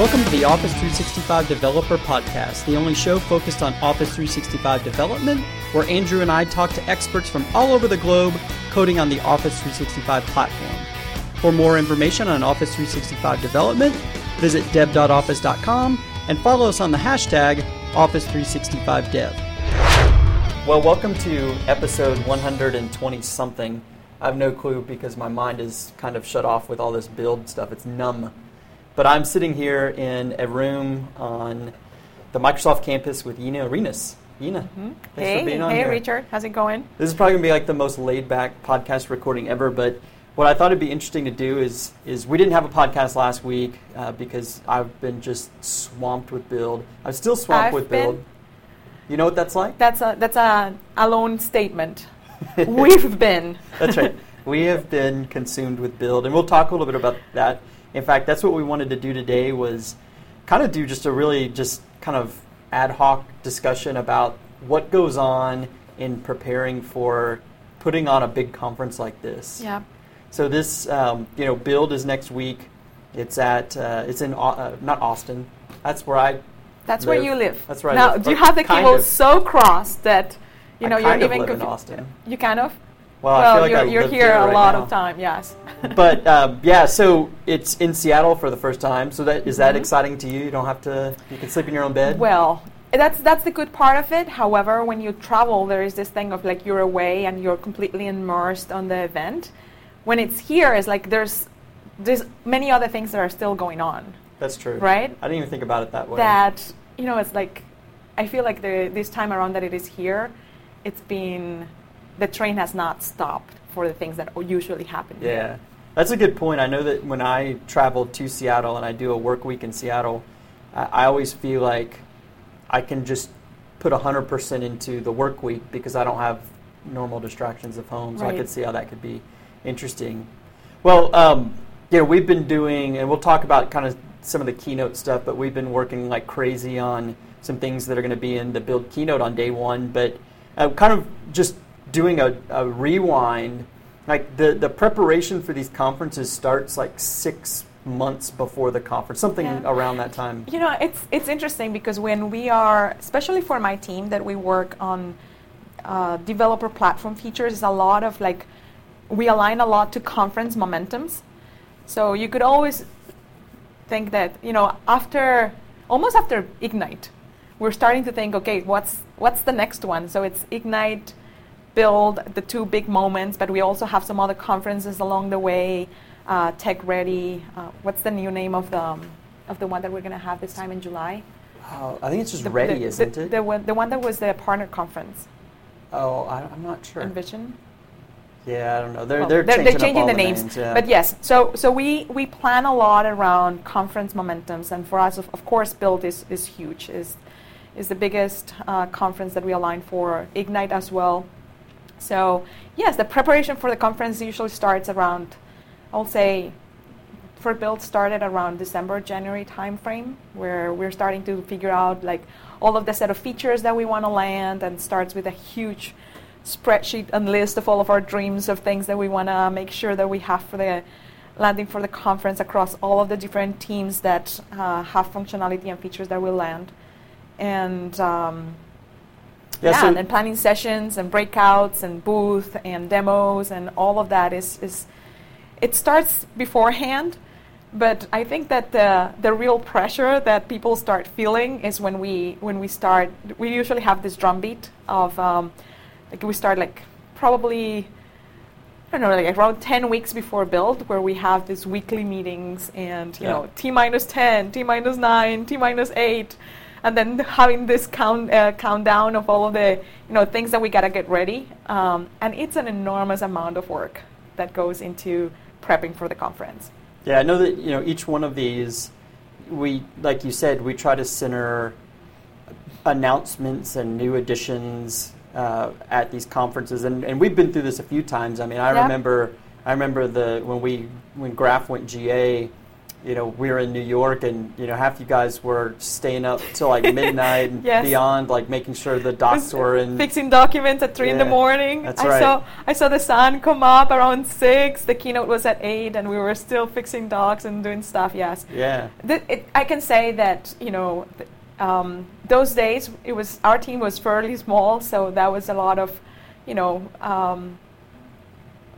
Welcome to the Office 365 Developer Podcast, the only show focused on Office 365 development, where Andrew and I talk to experts from all over the globe coding on the Office 365 platform. For more information on Office 365 development, visit dev.office.com and follow us on the hashtag Office365Dev. Well, welcome to episode 120 something. I have no clue because my mind is kind of shut off with all this build stuff. It's numb. But I'm sitting here in a room on the Microsoft campus with Yina Arenas. Yina, mm-hmm. hey, hey, here. Richard, how's it going? This is probably gonna be like the most laid back podcast recording ever. But what I thought it'd be interesting to do is is we didn't have a podcast last week uh, because I've been just swamped with build. I'm still swamped I've with build. You know what that's like? That's a that's a alone statement. We've been. that's right. We have been consumed with build, and we'll talk a little bit about that. In fact, that's what we wanted to do today was kind of do just a really just kind of ad hoc discussion about what goes on in preparing for putting on a big conference like this. Yeah. So this, um, you know, build is next week. It's at uh, it's in uh, not Austin. That's where I. That's live. where you live. That's right. Now, do you have the keyboard so crossed that you know I you're even live in Austin. You kind of. Well, well like you're, you're here, a right lot now. of time, yes. but uh, yeah, so it's in Seattle for the first time. So that is that Mhm. exciting to you? You don't have to. You can sleep in your own bed. Well, that's that's the good part of it. However, when you travel, there is this thing of like you're away and you're completely immersed on the event. When it's here, it's like there's there's many other things that are still going on, That's true. right? I didn't even think about it that way. That you know, it's like I feel like the, this time around that it is here, it's been the train has not stopped for the things that usually happen. Yeah. Here. That's a good point. I know that when I travel to Seattle and I do a work week in Seattle, I, I always feel like I can just put 100% into the work week because I don't have normal distractions of home. So I could see how that could be interesting. Well, um, you know, we've been doing, and we'll talk about kind of some of the keynote stuff, but we've been working like crazy on some things that are going to be in the build keynote on day one. But uh, kind of just doing a, a rewind, like the, the preparation for these conferences starts like six months before the conference, something Yeah. around that time. You know, it's it's interesting because when we are, especially for my team, that we work on uh, developer platform features, is a lot of like we align a lot to conference momentums. So you could always think that you know after almost after Ignite, we're starting to think, okay, what's what's the next one? So it's Ignite, Build, the two big moments, but we also have some other conferences along the way. Uh, Tech Ready. Uh, what's the new name of the um, of the one that we're going to have this time in July? Oh, I think it's just The- ready, the, isn't the, it? The one, the one that was the partner conference, oh, I, I'm not sure. Envision. Yeah, I don't know. They're, Well, they're, changing, up all the the names. yeah. But yes, so so we, we plan a lot around conference momentums, and for us, of, of course, Build is, is huge. is is the biggest uh, conference that we align for. Ignite as well. So yes, the preparation for the conference usually starts around, I'll say, for Build started around December January timeframe, where we're starting to figure out like all of the set of features that we want to land, and starts with a huge spreadsheet and list of all of our dreams of things that we want to make sure that we have for the landing for the conference across all of the different teams that uh, have functionality and features that will land. And um, Yeah, yeah, so- and then planning sessions and breakouts and booth and demos and all of that is, is it starts beforehand. But I think that the the real pressure that people start feeling is when we when we start. We usually have this drumbeat of um, like we start like probably I don't know like around ten weeks before build where we have these weekly meetings and you Yeah. know t minus ten, t minus nine, t minus eight, and then having this count uh, countdown of all of the you know things that we gotta get ready. Um, and it's an enormous amount of work that goes into prepping for the conference. Yeah, I know that you know each one of these. We, like you said, we try to center announcements and new additions uh, at these conferences, and, and we've been through this a few times. I mean, I Yeah. remember, I remember the when we when Graph went GA, you know, we were in New York, and you know, half you guys were staying up till like midnight and Yes. beyond, like making sure the docs were in. fixing documents at three in the morning. that's I right. saw I saw the sun come up around six. The keynote was at eight, and we were still fixing docs and doing stuff. Yes, Yeah, Th- it, I can say that you know th- um, those days it was our team was fairly small, so that was a lot of you know um,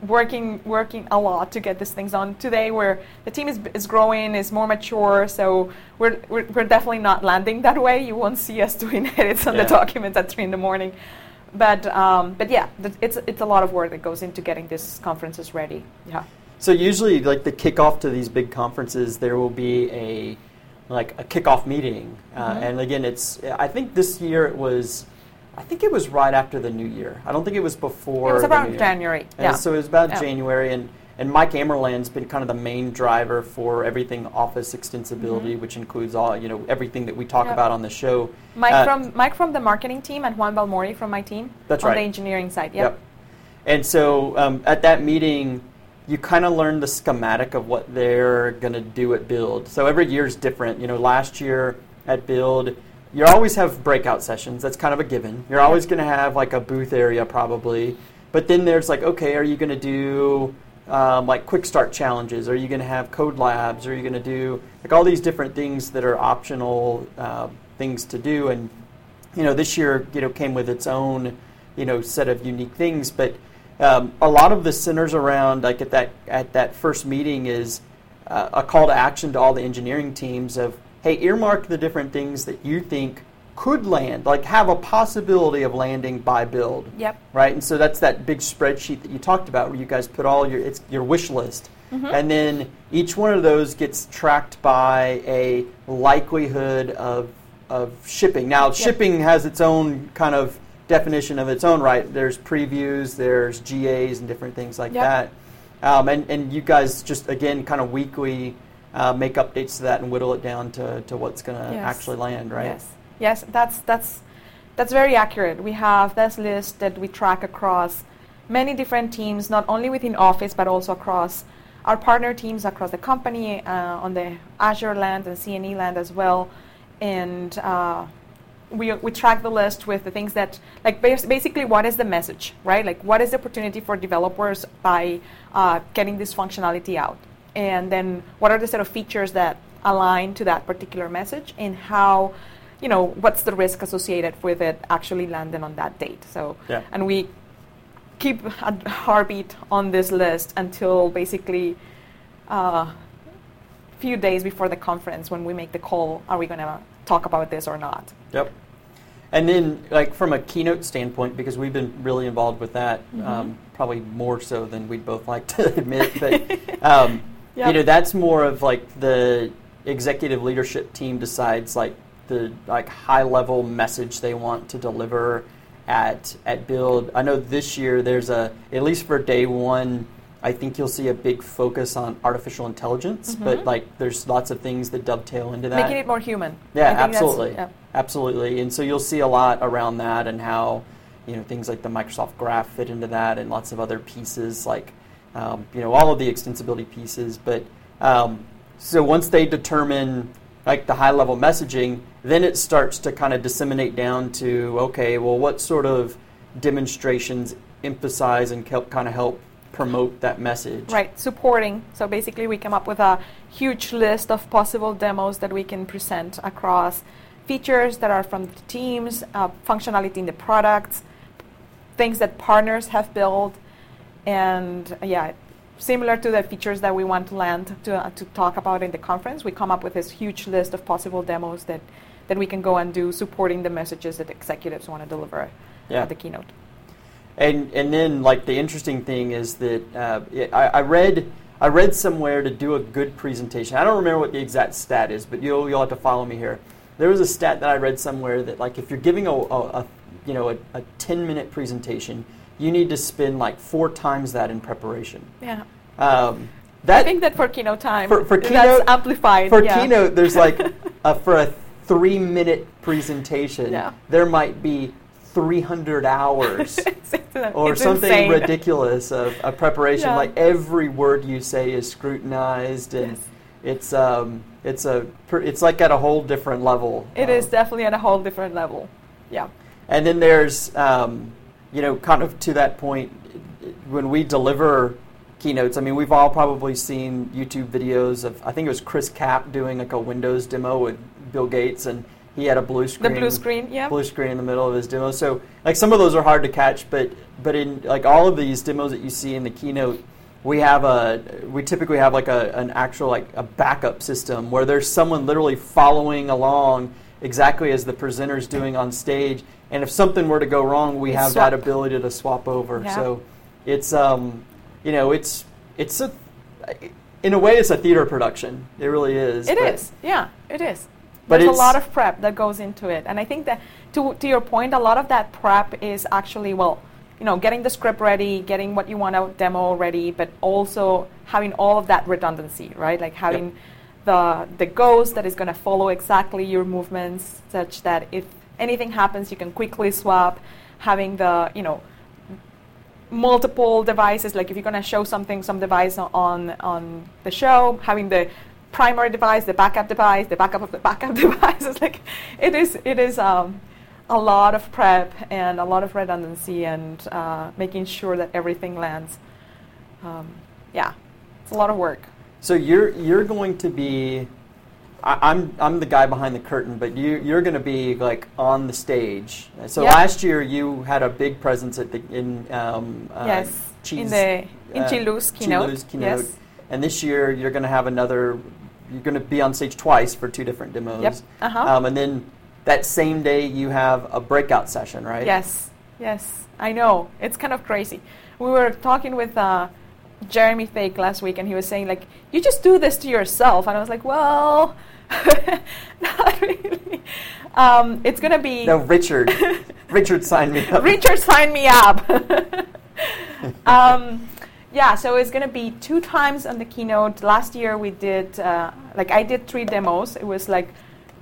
working working a lot to get these things on. Today, where the team is, is growing, is more mature, so we're, we're we're definitely not landing that way. You won't see us doing edits on Yeah. the documents at three in the morning. But um, but yeah, th- it's it's a lot of work that goes into getting these conferences ready. Yeah. So usually, like the kickoff to these big conferences, there will be a like a kickoff meeting, uh, Mhm. and again, it's I think this year it was, I think it was right after the new year. I don't think it was before. it was the about new year. January. Yeah. so it was about Yeah. January, and and Mike Ammerlaan's been kind of the main driver for everything Office extensibility, Mhm. which includes all you know everything that we talk Yeah. about on the show. Mike Uh, from Mike from the marketing team and Juan Balmori from my team That's on right. the engineering side. Yep. Yep. And so um, at that meeting, you kind of learn the schematic of what they're going to do at Build. So every year is different. You know, last year at Build, you always have breakout sessions. That's kind of a given. You're always going to have like a booth area probably. But then there's like, okay, are you going to do um, like quick start challenges? Are you going to have code labs? Are you going to do like all these different things that are optional uh, things to do? And you know, this year, you know, came with its own, you know, set of unique things. But um, a lot of the centers around, like at that at that first meeting, is uh, a call to action to all the engineering teams of, hey, earmark the different things that you think could land, like have a possibility of landing by build, Yep. right? And so that's that big spreadsheet that you talked about, where you guys put all your it's your wish list. And then each one of those gets tracked by a likelihood of, of shipping. Now, shipping has its own kind of definition of its own right. There's previews, there's GAs, and different things like Yep. that. Um, and, and you guys just, again, kind of weekly uh, make updates to that and whittle it down to, to what's going to Yes. actually land, right? Yes. Yes, that's that's that's very accurate. We have this list that we track across many different teams, not only within Office but also across our partner teams across the company uh, on the Azure land and CNE land as well, and. Uh, we, we track the list with the things that like bas- basically what is the message right like what is the opportunity for developers by uh, getting this functionality out and then what are the set of features that align to that particular message and how you know what's the risk associated with it actually landing on that date so Yeah. and we keep a heartbeat on this list until basically uh, few days before the conference when we make the call are we going to talk about this or not Yep. And then, like from a keynote standpoint, because we've been really involved with that, Mhm. um, probably more so than we'd both like to admit. But um, Yep. you know, that's more of like the executive leadership team decides like the like high level message they want to deliver at at Build. I know this year there's a at least for day one. I think you'll see a big focus on artificial intelligence, but Mhm. like there's lots of things that dovetail into that. making it more human Yeah, I think that's- absolutely. yeah. Absolutely. And so you'll see a lot around that and how, you know, things like the Microsoft Graph fit into that and lots of other pieces like, um, you know, all of the extensibility pieces. But um, so once they determine like the high level messaging, then it starts to kind of disseminate down to, okay, well, what sort of demonstrations emphasize and help kind of help promote that message? Right, supporting. So basically, we come up with a huge list of possible demos that we can present across features that are from the teams, uh, functionality in the products, things that partners have built, and yeah, similar to the features that we want to land to, uh, to talk about in the conference, we come up with this huge list of possible demos that, that we can go and do supporting the messages that executives want to deliver Yeah. at the keynote. And and then like the interesting thing is that uh, it, I, I read I read somewhere to do a good presentation. I don't remember what the exact stat is, but you'll you'll have to follow me here. There was a stat that I read somewhere that like if you're giving a, a, a you know a, a 10 minute presentation, you need to spend like four times that in preparation. Yeah. Um, I think that for keynote time, For- for that's keynote- amplified. for yeah. keynote, there's like a, for a three minute presentation, Yeah. there might be 300 hours. It's- it's- or it's something insane. ridiculous of a preparation Yeah. like every word you say is scrutinized and Yes. it's um, it's a it's like at a whole different level. It uh, is definitely at a whole different level. Yeah. And then there's um, you know kind of to that point when we deliver keynotes. I mean, we've all probably seen YouTube videos of I think it was Chris Capp doing like a Windows demo with Bill Gates and he had a blue screen. The blue screen, yeah. Blue screen in the middle of his demo. So like some of those are hard to catch, but but in like all of these demos that you see in the keynote, we have a we typically have like a an actual like a backup system where there's someone literally following along exactly as the presenter's doing on stage. And if something were to go wrong, we have swap. that ability to swap over. Yeah. So it's um you know it's it's a in a way it's a theater production. It really is. It is. Yeah, it is. But There's a lot of prep that goes into it. And I think that, to, to your point, a lot of that prep is actually, well, you know, getting the script ready, getting what you want to demo ready, but also having all of that redundancy, right? Like having yep. The, the ghost that is going to follow exactly your movements such that if anything happens, you can quickly swap. Having the, you know, multiple devices, like if you're going to show something, some device on, on the show, having the primary device, the backup device, the backup of the backup device. It's like it is it is um, a lot of prep and a lot of redundancy and uh, making sure that everything lands. Um, yeah, it's a lot of work. So you're you're going to be. I, I'm I'm the guy behind the curtain, but you you're going to be like on the stage. So yep. last year you had a big presence at the in um, uh, yes cheese, in the in uh, Qi Lu's keynote. Qi Lu's keynote. Yes. And this year you're going to have another you're going to be on stage twice for two different demos. Yep. Uh-huh. Um, and then that same day you have a breakout session, right? Yes. Yes. I know. It's kind of crazy. We were talking with uh, Jeremy Thake last week, and he was saying like, "You just do this to yourself," and I was like, "Well." not really. Um, it's gonna be no Richard. Richard signed me up. Richard signed me up. um, yeah, so it's going to be two times on the keynote. Last year we did, uh, like I did three demos. It was like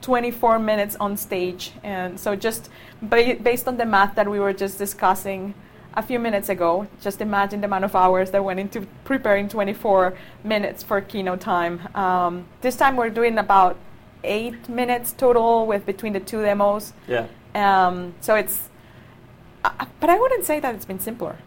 24 minutes on stage. And so just ba- based on the math that we were just discussing a few minutes ago, just imagine the amount of hours that went into preparing 24 minutes for keynote time. Um, this time we're doing about eight minutes total with between the two demos. Yeah. Um, so it's, uh, but I wouldn't say that it's been simpler.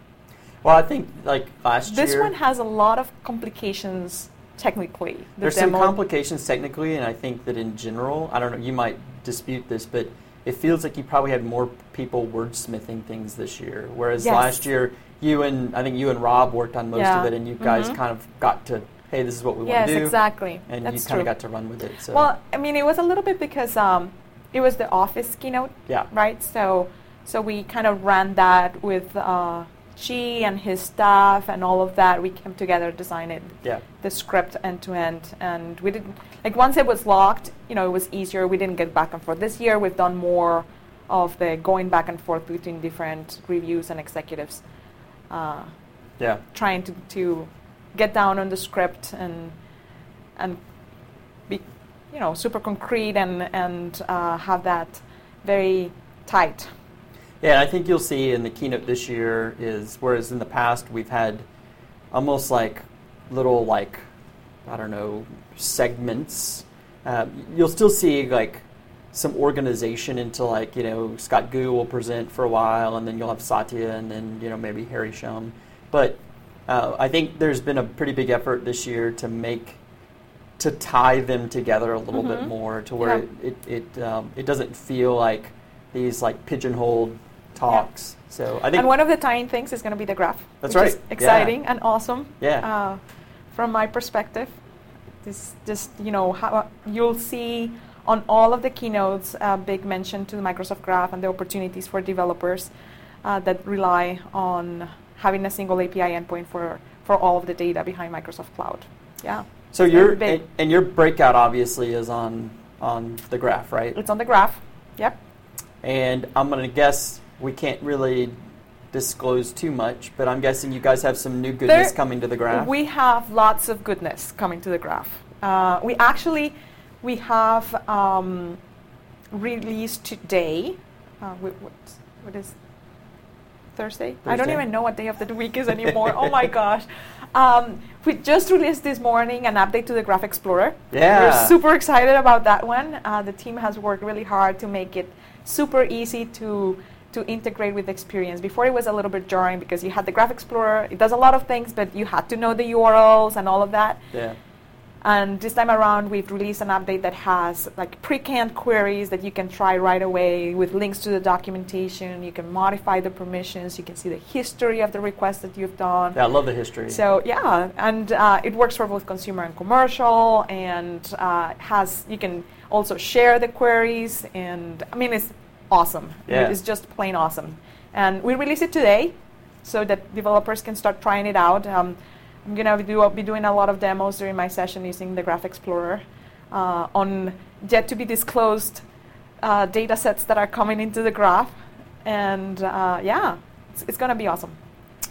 Well, I think like last this year. This one has a lot of complications technically. The there's some complications technically, and I think that in general, I don't know, you might dispute this, but it feels like you probably had more people wordsmithing things this year. Whereas yes. last year, you and I think you and Rob worked on most yeah. of it, and you guys mm-hmm. kind of got to, hey, this is what we yes, want to do. Yes, exactly. And That's you kind of got to run with it. So. Well, I mean, it was a little bit because um, it was the office keynote, yeah. right? So, so we kind of ran that with. Uh, Qi and his staff and all of that, we came together, designed it, yeah. the script end to end, and we didn't like once it was locked, you know, it was easier. We didn't get back and forth. This year, we've done more of the going back and forth between different reviews and executives. Uh, yeah, trying to, to get down on the script and and be, you know, super concrete and and uh, have that very tight. Yeah, I think you'll see in the keynote this year is whereas in the past we've had almost like little like I don't know segments. Uh, you'll still see like some organization into like you know Scott Gu will present for a while, and then you'll have Satya, and then you know maybe Harry Shum. But uh, I think there's been a pretty big effort this year to make to tie them together a little mm-hmm. bit more to where yeah. it it it, um, it doesn't feel like these like pigeonholed talks. Yeah. So I think, and one of the tying things is going to be the graph. That's right. exciting yeah. and awesome. Yeah. Uh, from my perspective, this just you know how you'll see on all of the keynotes a big mention to the Microsoft Graph and the opportunities for developers uh, that rely on having a single API endpoint for for all of the data behind Microsoft Cloud. Yeah. So your and, and your breakout obviously is on on the graph, right? It's on the graph. Yep. And I'm going to guess we can't really disclose too much, but I'm guessing you guys have some new goodness there, coming to the graph. We have lots of goodness coming to the graph. Uh, we actually we have um, released today. Uh, what, what is Thursday? Thursday? I don't even know what day of the week is anymore. oh my gosh. Um, we just released this morning an update to the Graph Explorer. Yeah. We're super excited about that one. Uh, the team has worked really hard to make it super easy to to integrate with experience. Before it was a little bit jarring because you had the Graph Explorer. It does a lot of things, but you had to know the URLs and all of that. Yeah. And this time around, we've released an update that has like pre-canned queries that you can try right away with links to the documentation. You can modify the permissions. You can see the history of the request that you've done. Yeah, I love the history. So yeah, and uh, it works for both consumer and commercial, and uh, has you can also share the queries, and I mean it's awesome. Yeah. It's just plain awesome. And we release it today, so that developers can start trying it out. Um, I'm gonna do, be doing a lot of demos during my session using the Graph Explorer uh, on yet to be disclosed uh, data sets that are coming into the graph, and uh, yeah, it's, it's gonna be awesome.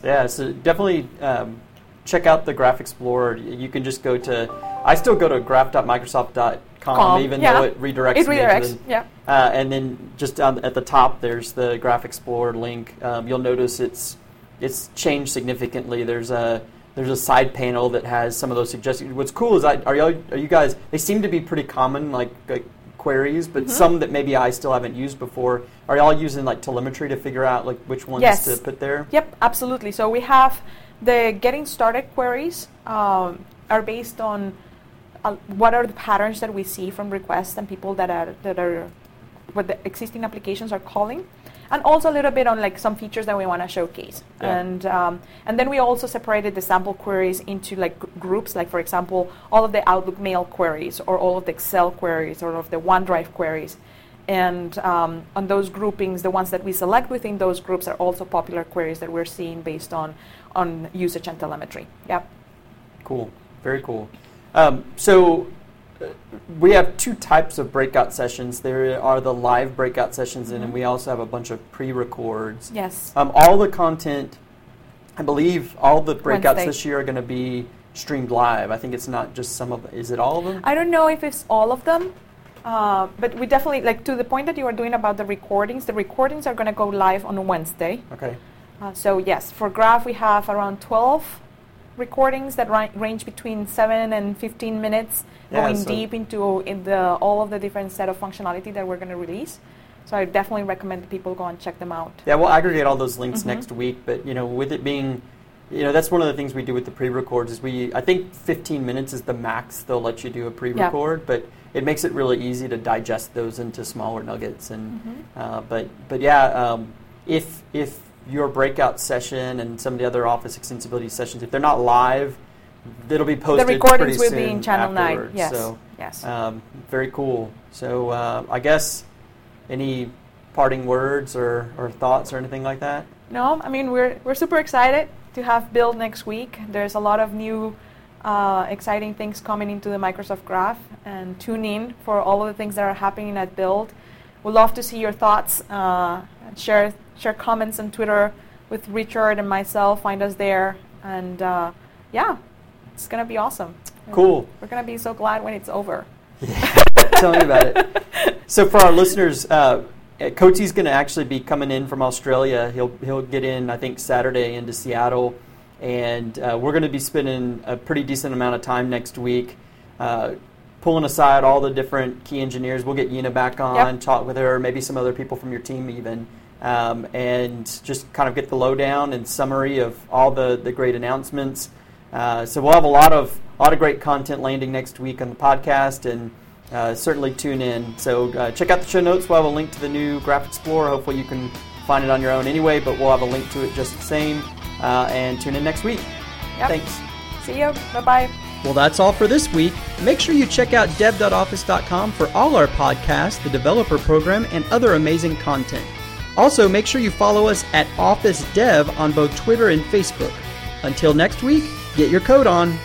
Yeah, so definitely um, check out the Graph Explorer. You can just go to. I still go to graph.microsoft.com, Com, even yeah. though it redirects. It redirects, the- yeah. Uh, and then just down at the top, there's the Graph Explorer link. Um, you'll notice it's it's changed significantly. There's a there's a side panel that has some of those suggestions. What's cool is I, are y'all are you guys? They seem to be pretty common, like, like queries, but Mm-hmm. some that maybe I still haven't used before. Are y'all using like telemetry to figure out like which ones Yes. to put there? Yep, absolutely. So we have the getting started queries um, are based on uh, what are the patterns that we see from requests and people that are that are what the existing applications are calling, and also a little bit on like some features that we want to showcase. Yeah. And um, and then we also separated the sample queries into like g- groups, like for example, all of the Outlook Mail queries, or all of the Excel queries, or all of the OneDrive queries. And um, on those groupings, the ones that we select within those groups are also popular queries that we're seeing based on, on usage and telemetry. Yep. Cool. Very cool. Um, so we have two types of breakout sessions. There are the live breakout sessions, and then Mhm. we also have a bunch of pre-records. Yes. Um, all the content, I believe, all the breakouts Wednesday. this year are going to be streamed live. I think it's not just some of. Is it all of them? I don't know if it's all of them, uh, but we definitely, like to the point that you are doing about the recordings, the recordings are going to go live on Wednesday. okay. Uh, so, yes, for Graph, we have around 12 recordings that ri- range between 7 and 15 minutes, Yeah, going so- deep into in the, all of the different set of functionality that we're going to release. So, I definitely recommend that people go and check them out. Yeah, we'll aggregate all those links Mhm. next week. But you know, with it being, you know, that's one of the things we do with the pre-records. Is we, I think, 15 minutes is the max they'll let you do a pre-record, but it makes it really easy to digest those into smaller nuggets. And Mhm. uh, but but yeah, um, if if your breakout session and some of the other Office extensibility sessions, if they're not live, it'll be posted. The recordings will be in Channel 9. Yes. So yes. um, very cool. So uh, I guess any parting words or, or thoughts or anything like that? No, I mean we're we're super excited to have Build next week. There's a lot of new, uh, exciting things coming into the Microsoft Graph, and tune in for all of the things that are happening at Build. We'd love to see your thoughts. Uh, and share share comments on Twitter with Richard and myself. Find us there, and uh, yeah, it's gonna be awesome. Cool. We're gonna be so glad when it's over. Yeah. Tell me about it. So for our listeners, uh, Coates's going to actually be coming in from Australia. He'll he'll get in, I think, Saturday into Seattle, and uh, we're going to be spending a pretty decent amount of time next week. Uh, Pulling aside all the different key engineers, we'll get Yina back on, Yep. talk with her, maybe some other people from your team even, um, and just kind of get the lowdown and summary of all the, the great announcements. Uh, so we'll have a lot of a lot of great content landing next week on the podcast, and uh, certainly tune in. So uh, check out the show notes. We'll have a link to the new Graph Explorer. Hopefully you can find it on your own anyway, but we'll have a link to it just the same. Uh, and tune in next week. Yep. Thanks. See you. Bye bye. Well, that's all for this week. Make sure you check out dev.office.com for all our podcasts, the developer program, and other amazing content. Also, make sure you follow us at Office Dev on both Twitter and Facebook. Until next week, get your code on.